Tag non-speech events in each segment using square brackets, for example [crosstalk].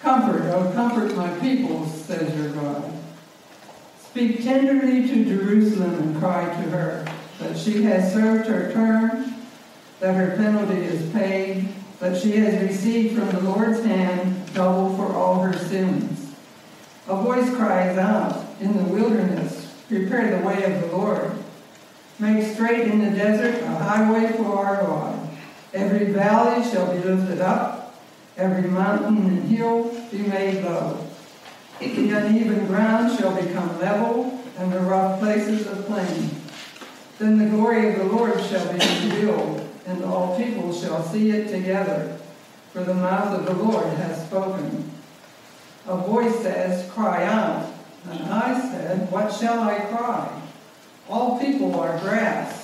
Comfort, O oh, comfort my people, says your God. Speak tenderly to Jerusalem and cry to her that she has served her term, that her penalty is paid, that she has received from the Lord's hand double for all her sins. A voice cries out in the wilderness, prepare the way of the Lord. Make straight in the desert a highway for our God. Every valley shall be lifted up, every mountain and hill be made low. The uneven ground shall become level, and the rough places a plain. Then the glory of the Lord shall be revealed, and all people shall see it together, for the mouth of the Lord has spoken. A voice says, Cry out. And I said, What shall I cry? All people are grass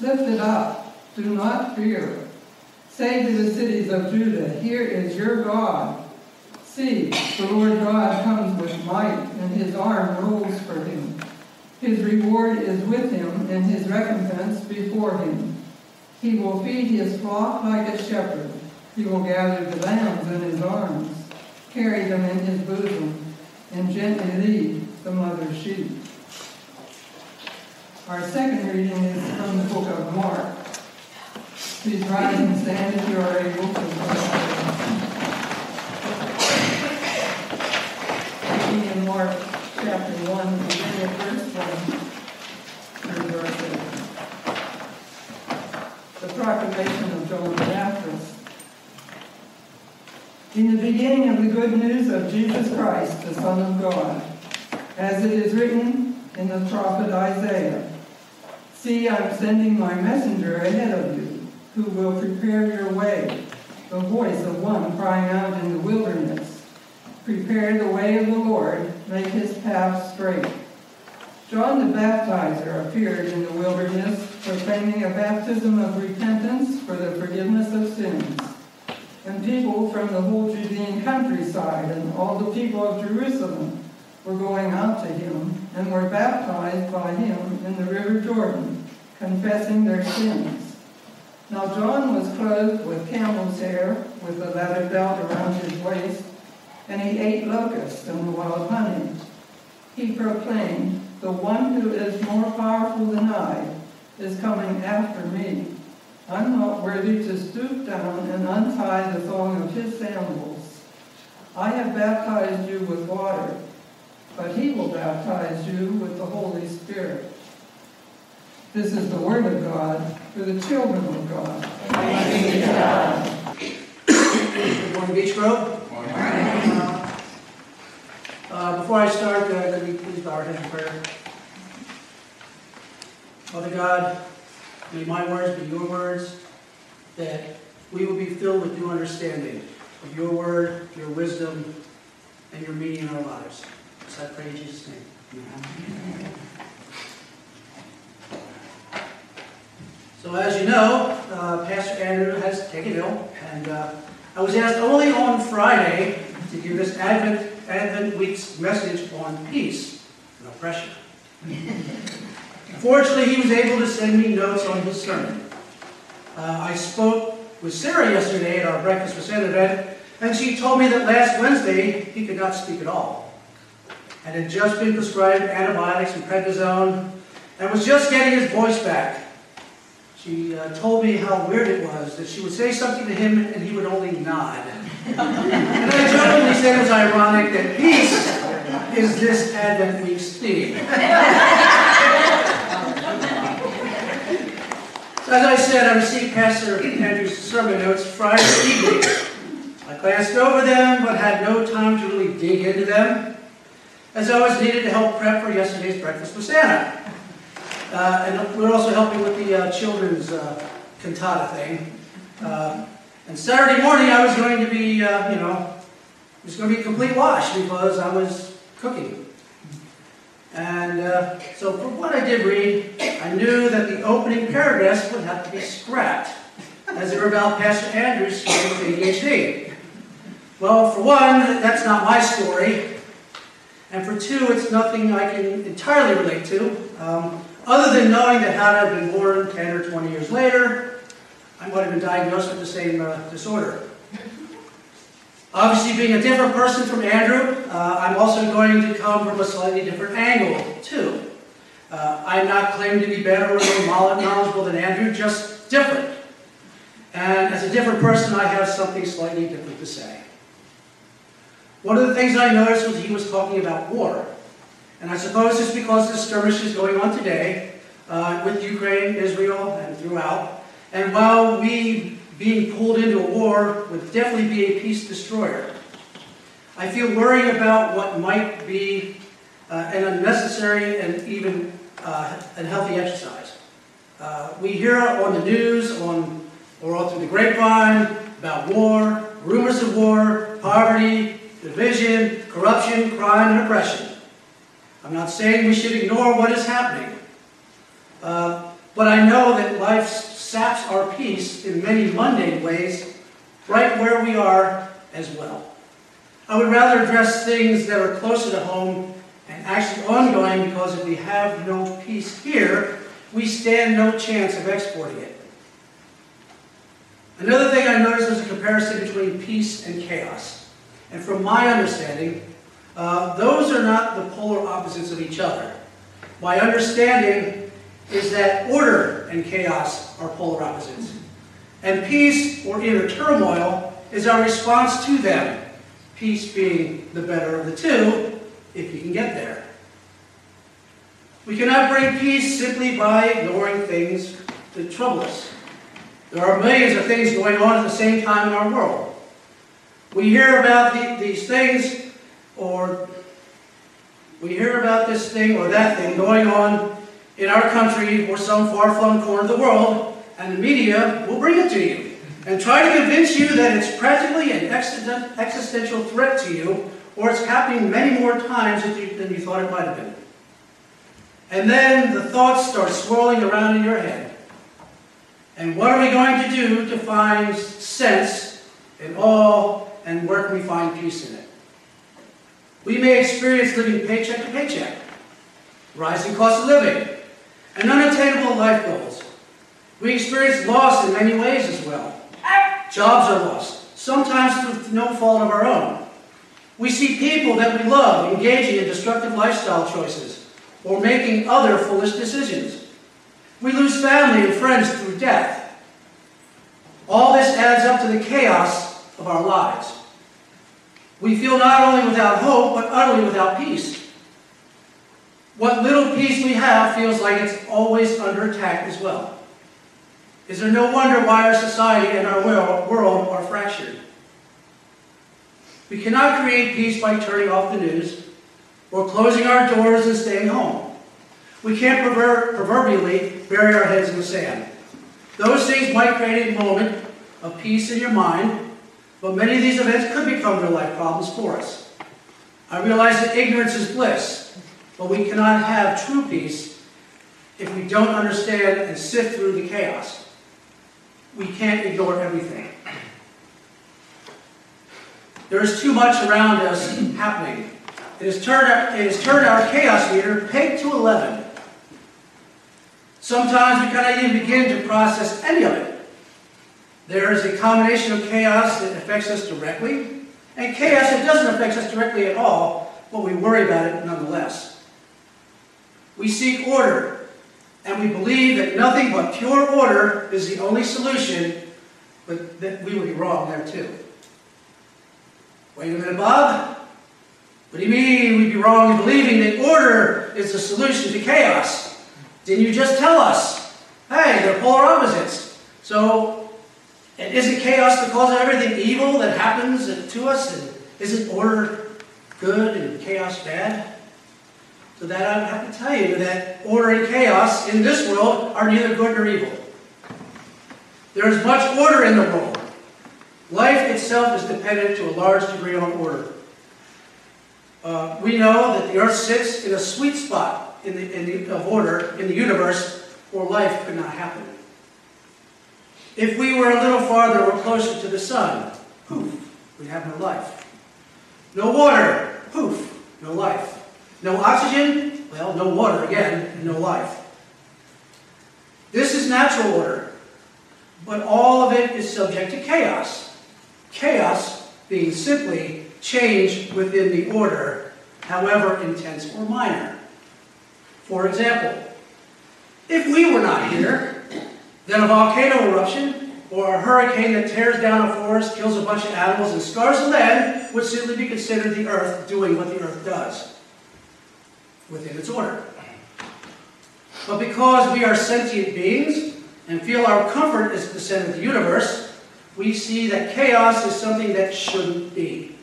Lift it up, do not fear. Say to the cities of Judah, Here is your God. See, the Lord God comes with might, and his arm rules for him. His reward is with him, and his recompense before him. He will feed his flock like a shepherd. He will gather the lambs in his arms, carry them in his bosom, and gently lead the mother sheep. Our second reading is from the book of Mark. Please rise and stand if you are able to. In Mark chapter 1, beginning at verse 1 through verse 8. The proclamation of John the Baptist. In the beginning of the good news of Jesus Christ, the Son of God, as it is written in the prophet Isaiah, See, I'm sending my messenger ahead of you, who will prepare your way, the voice of one crying out in the wilderness, Prepare the way of the Lord, make his path straight. John the Baptizer appeared in the wilderness, proclaiming a baptism of repentance for the forgiveness of sins and people from the whole Judean countryside and all the people of Jerusalem were going out to him and were baptized by him in the river Jordan, confessing their sins. Now John was clothed with camel's hair, with a leather belt around his waist, and he ate locusts and wild honey. He proclaimed, The one who is more powerful than I is coming after me I'm not worthy to stoop down and untie the thong of his sandals. I have baptized you with water, but he will baptize you with the Holy Spirit. This is the word of God for the children of God. Good morning, Beech Grove. Morning. Uh, before I start, uh, let me please bow our heads in prayer. Father God, may my words be your words, that we will be filled with new understanding of your word, your wisdom, and your meaning in our lives. So I pray in Jesus' name. So as you know, uh, Pastor Andrew has taken ill, and uh, I was asked only on Friday to give this Advent, Advent week's message on peace, no pressure. Fortunately, he was able to send me notes on his sermon. Uh, I spoke with Sarah yesterday at our Breakfast with Santa event, and she told me that last Wednesday he could not speak at all, and had just been prescribed antibiotics and prednisone, and was just getting his voice back. She uh, told me how weird it was that she would say something to him and he would only nod. and I jokingly said it was ironic that peace is this Advent week's theme. so as I said, I received Pastor Andrew's sermon notes Friday evening. I glanced over them but had no time to really dig into them, as I was needed to help prep for yesterday's breakfast with Santa. Uh, and we're also helping with the uh, children's uh, cantata thing. Uh, and Saturday morning, I was going to be, uh, you know, it was going to be a complete wash because I was cooking. And uh, so, from what I did read, I knew that the opening paragraphs would have to be scrapped, as they were about Pastor Andrews with ADHD. Well, for one, that's not my story. And for two, it's nothing I can entirely relate to. Um, other than knowing that had I been born 10 or 20 years later, I might have been diagnosed with the same uh, disorder. Obviously, being a different person from Andrew, uh, I'm also going to come from a slightly different angle, too. Uh, I'm not claiming to be better or more knowledgeable than Andrew, just different. And as a different person, I have something slightly different to say. One of the things I noticed was he was talking about war. And I suppose it's because the skirmish is going on today uh, with Ukraine, Israel, and throughout. And while we being pulled into a war would definitely be a peace destroyer, I feel worried about what might be uh, an unnecessary and even uh, unhealthy exercise. Uh, we hear on the news, on or all through the grapevine, about war, rumors of war, poverty, division, corruption, crime, and oppression. I'm not saying we should ignore what is happening. Uh, but I know that life saps our peace in many mundane ways, right where we are as well. I would rather address things that are closer to home and actually ongoing because if we have no peace here, we stand no chance of exporting it. Another thing I noticed was a comparison between peace and chaos. And from my understanding, uh, those are not the polar opposites of each other. My understanding is that order and chaos are polar opposites. And peace or inner turmoil is our response to them. Peace being the better of the two, if you can get there. We cannot bring peace simply by ignoring things that trouble us. There are millions of things going on at the same time in our world. We hear about the, these things or we hear about this thing or that thing going on in our country or some far-flung corner of the world, and the media will bring it to you and try to convince you that it's practically an existential threat to you, or it's happening many more times than you, than you thought it might have been. And then the thoughts start swirling around in your head. And what are we going to do to find sense in all, and where can we find peace in it? We may experience living paycheck to paycheck, rising cost of living, and unattainable life goals. We experience loss in many ways as well. Jobs are lost, sometimes through no fault of our own. We see people that we love engaging in destructive lifestyle choices or making other foolish decisions. We lose family and friends through death. All this adds up to the chaos of our lives. We feel not only without hope, but utterly without peace. What little peace we have feels like it's always under attack as well. Is there no wonder why our society and our world are fractured? We cannot create peace by turning off the news or closing our doors and staying home. We can't proverbially bury our heads in the sand. Those things might create a moment of peace in your mind, but many of these events could become real life problems for us. I realize that ignorance is bliss, but we cannot have true peace if we don't understand and sift through the chaos. We can't ignore everything. There is too much around us happening. It has turned our, it has turned our chaos meter pegged to 11. Sometimes we cannot even begin to process any of it. There is a combination of chaos that affects us directly, and chaos that doesn't affect us directly at all, but we worry about it nonetheless. We seek order, and we believe that nothing but pure order is the only solution, but that we would be wrong there too. Wait a minute, Bob. What do you mean we'd be wrong in believing that order is the solution to chaos? Didn't you just tell us? Hey, they're polar opposites. So, and is it chaos the cause of everything evil that happens to us? And is it order good and chaos bad? So that I have to tell you that order and chaos in this world are neither good nor evil. There is much order in the world. Life itself is dependent to a large degree on order. Uh, we know that the earth sits in a sweet spot in the, in the, of order in the universe, or life could not happen. If we were a little farther or closer to the sun, poof, we'd have no life. No water, poof, no life. No oxygen, well, no water again, and no life. This is natural order, but all of it is subject to chaos. Chaos being simply change within the order, however intense or minor. For example, if we were not here, then a volcano eruption or a hurricane that tears down a forest, kills a bunch of animals, and scars the land would simply be considered the earth doing what the earth does within its order. But because we are sentient beings and feel our comfort is the center of the universe, we see that chaos is something that shouldn't be.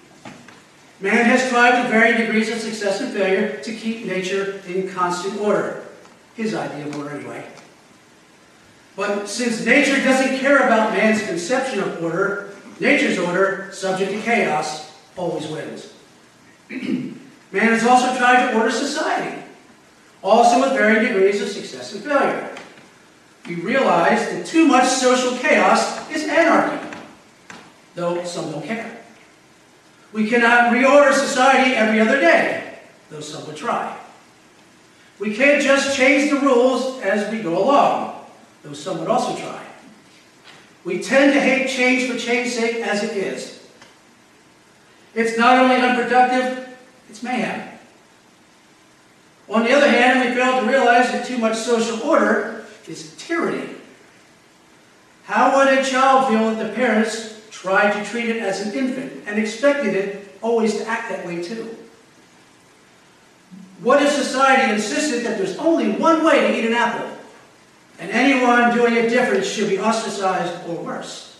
Man has tried with varying degrees of success and failure to keep nature in constant order. His idea of order, anyway. But since nature doesn't care about man's conception of order, nature's order, subject to chaos, always wins. [clears throat] man has also tried to order society, also with varying degrees of success and failure. We realize that too much social chaos is anarchy, though some don't care. We cannot reorder society every other day, though some would try. We can't just change the rules as we go along, though some would also try. We tend to hate change for change's sake as it is. It's not only unproductive, it's mayhem. On the other hand, we fail to realize that too much social order is tyranny. How would a child feel if the parents tried to treat it as an infant and expected it always to act that way too? What if society insisted that there's only one way to eat an apple, and anyone doing it different should be ostracized or worse?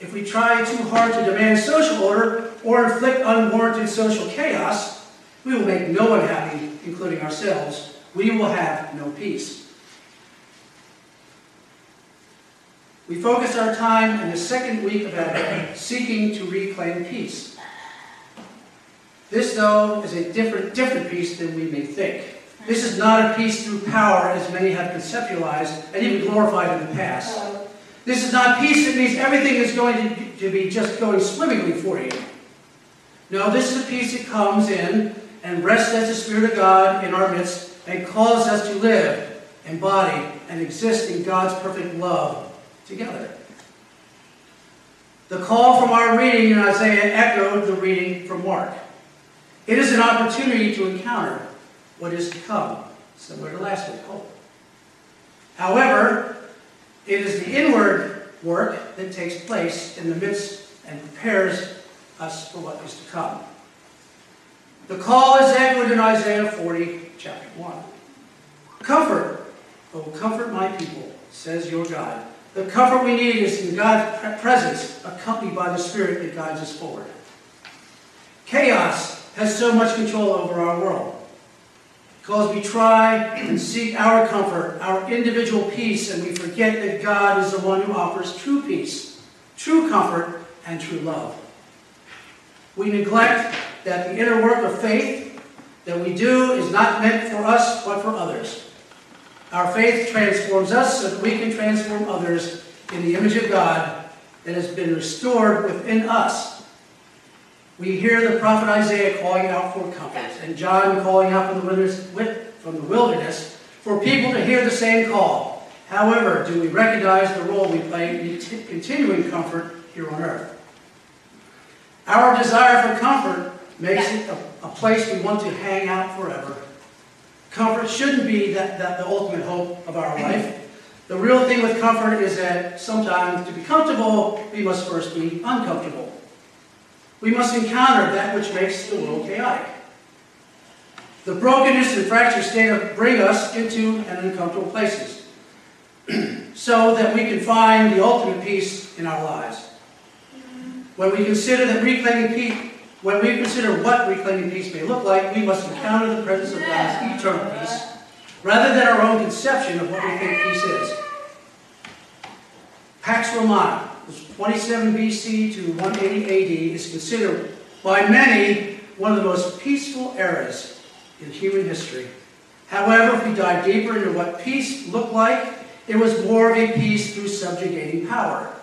If we try too hard to demand social order or inflict unwarranted social chaos, we will make no one happy, including ourselves. We will have no peace. We focus our time in the second week of Advent seeking to reclaim peace. This, though, is a different, different peace than we may think. This is not a peace through power, as many have conceptualized and even glorified in the past. This is not peace that means everything is going to, to be just going swimmingly for you. No, this is a peace that comes in and rests as the Spirit of God in our midst and calls us to live, embody, and exist in God's perfect love together. The call from our reading in Isaiah echoed the reading from Mark. It is an opportunity to encounter what is to come, similar to last week, hope. However, it is the inward work that takes place in the midst and prepares us for what is to come. The call is echoed in Isaiah 40, chapter 1. Comfort, oh, comfort my people, says your God. The comfort we need is in God's presence, accompanied by the Spirit that guides us forward. Chaos has so much control over our world. Because we try and seek our comfort, our individual peace, and we forget that God is the one who offers true peace, true comfort, and true love. We neglect that the inner work of faith that we do is not meant for us, but for others. Our faith transforms us so that we can transform others in the image of God that has been restored within us. We hear the prophet Isaiah calling out for comfort, and John calling out from the wilderness, from the wilderness for people to hear the same call. However, do we recognize the role we play in continuing comfort here on earth? Our desire for comfort makes it a, a place we want to hang out forever. Comfort shouldn't be that, that the ultimate hope of our life. The real thing with comfort is that sometimes to be comfortable, we must first be uncomfortable. We must encounter that which makes the world chaotic. The brokenness and fractured state bring us into uncomfortable places [clears throat] so that we can find the ultimate peace in our lives. When we consider that reclaiming peace, when we consider what reclaiming peace may look like, we must encounter the presence of God's eternal peace rather than our own conception of what we think peace is. Pax Romana, 27 BC to 180 AD, is considered by many one of the most peaceful eras in human history. However, if we dive deeper into what peace looked like, it was more of a peace through subjugating power.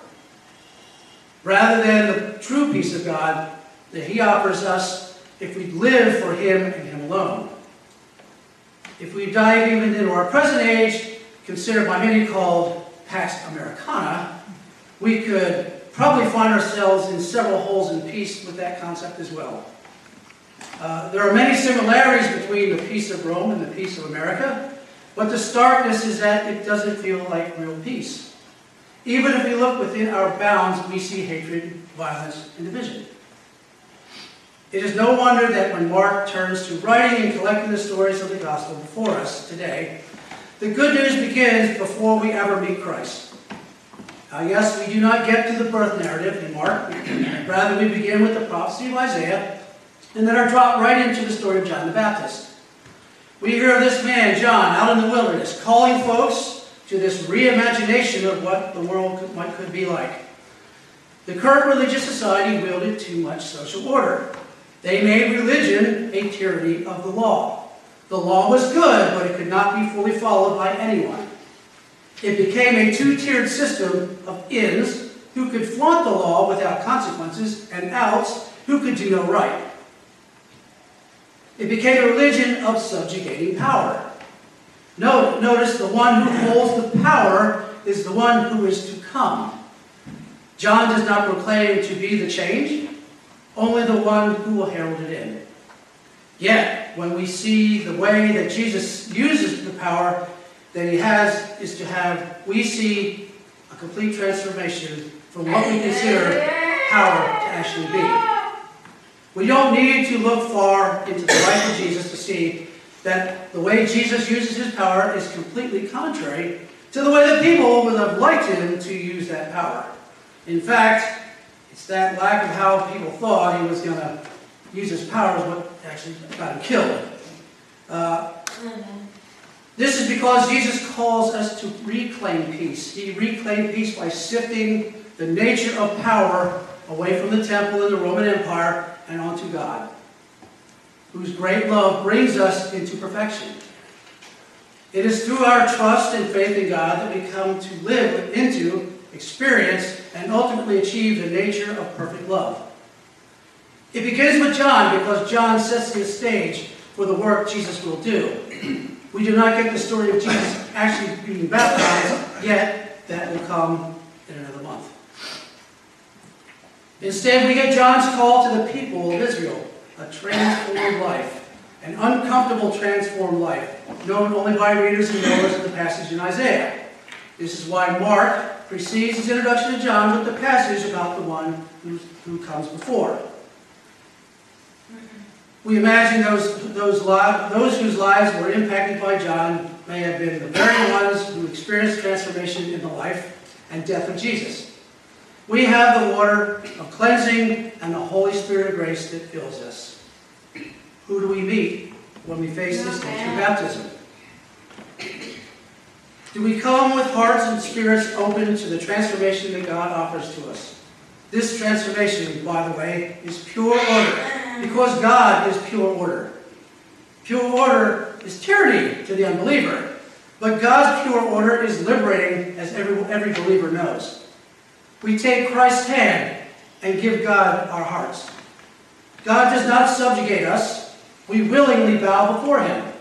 Rather than the true peace of God that He offers us if we live for Him and Him alone. If we dive even into our present age, considered by many called Pax Americana, we could probably find ourselves in several holes in peace with that concept as well. Uh, there are many similarities between the peace of Rome and the peace of America, but the starkness is that it doesn't feel like real peace. Even if we look within our bounds, we see hatred, violence, and division. It is no wonder that when Mark turns to writing and collecting the stories of the gospel before us today, the good news begins before we ever meet Christ. Uh, yes, we do not get to the birth narrative Mark. Rather, we begin with the prophecy of Isaiah and then are dropped right into the story of John the Baptist. We hear of this man, John, out in the wilderness, calling folks to this reimagination of what the world could, might, could be like. The current religious society wielded too much social order. They made religion a tyranny of the law. The law was good, but it could not be fully followed by anyone. It became a two-tiered system of ins who could flaunt the law without consequences and outs who could do no right. It became a religion of subjugating power. Note, notice the one who holds the power is the one who is to come. John does not proclaim to be the change, only the one who will herald it in. Yet, when we see the way that Jesus uses the power that he has is to have, we see a complete transformation from what we consider power to actually be. We don't need to look far into the life of Jesus to see that the way Jesus uses his power is completely contrary to the way that people would have liked him to use that power. In fact, it's that lack of how people thought he was going to use his powers what actually got him killed. Uh, this is because Jesus calls us to reclaim peace. He reclaimed peace by sifting the nature of power away from the temple and the Roman Empire and onto God, whose great love brings us into perfection. It is through our trust and faith in God that we come to live into experience, and ultimately achieve the nature of perfect love. It begins with John because John sets the stage for the work Jesus will do. [clears throat] We do not get the story of Jesus actually being baptized yet. That will come in another month. Instead, we get John's call to the people of Israel, a transformed life, an uncomfortable transformed life, known only by readers and knowers of the passage in Isaiah. This is why Mark precedes his introduction to John with the passage about the one who, who comes before. We imagine those, those, those whose lives were impacted by John may have been the very ones who experienced transformation in the life and death of Jesus. We have the water of cleansing and the Holy Spirit of grace that fills us. Who do we meet when we face this through baptism? Do we come with hearts and spirits open to the transformation that God offers to us? This transformation, by the way, is pure order, because God is pure order. Pure order is tyranny to the unbeliever, but God's pure order is liberating, as every, every believer knows. We take Christ's hand and give God our hearts. God does not subjugate us. We willingly bow before Him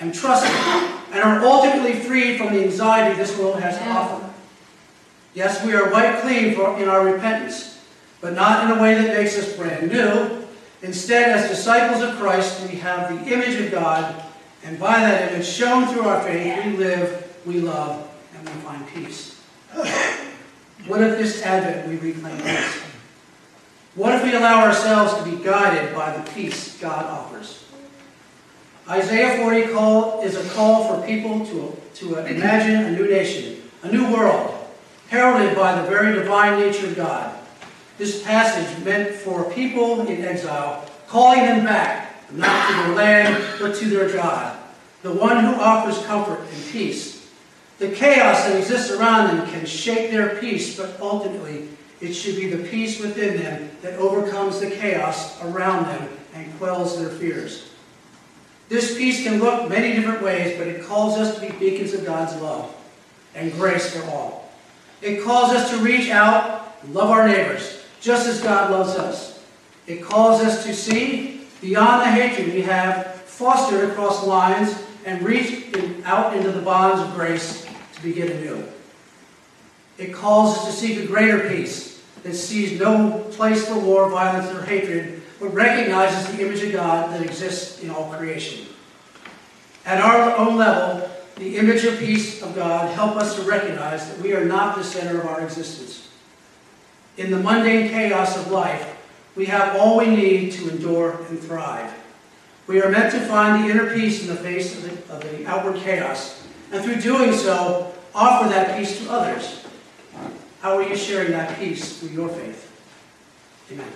and trust Him and are ultimately freed from the anxiety this world has to offer. Yes, we are wiped clean for, in our repentance, but not in a way that makes us brand new. Instead, as disciples of Christ, we have the image of God, and by that image, shown through our faith, we live, we love, and we find peace. What if this Advent we reclaim peace? What if we allow ourselves to be guided by the peace God offers? Isaiah 40 call is a call for people to, to imagine a new nation, a new world, heralded by the very divine nature of God. This passage meant for people in exile, calling them back, not to their land, but to their God, the one who offers comfort and peace. The chaos that exists around them can shake their peace, but ultimately it should be the peace within them that overcomes the chaos around them and quells their fears. This peace can look many different ways, but it calls us to be beacons of God's love and grace for all. It calls us to reach out love our neighbors, just as God loves us. It calls us to see beyond the hatred we have fostered across lines and reach out into the bonds of grace to begin anew. It calls us to seek a greater peace that sees no place for war, violence, or hatred, but recognizes the image of God that exists in all creation. At our own level, the image of peace of God help us to recognize that we are not the center of our existence. In the mundane chaos of life, we have all we need to endure and thrive. We are meant to find the inner peace in the face of the, of the outward chaos, and through doing so, offer that peace to others. How are you sharing that peace through your faith? Amen.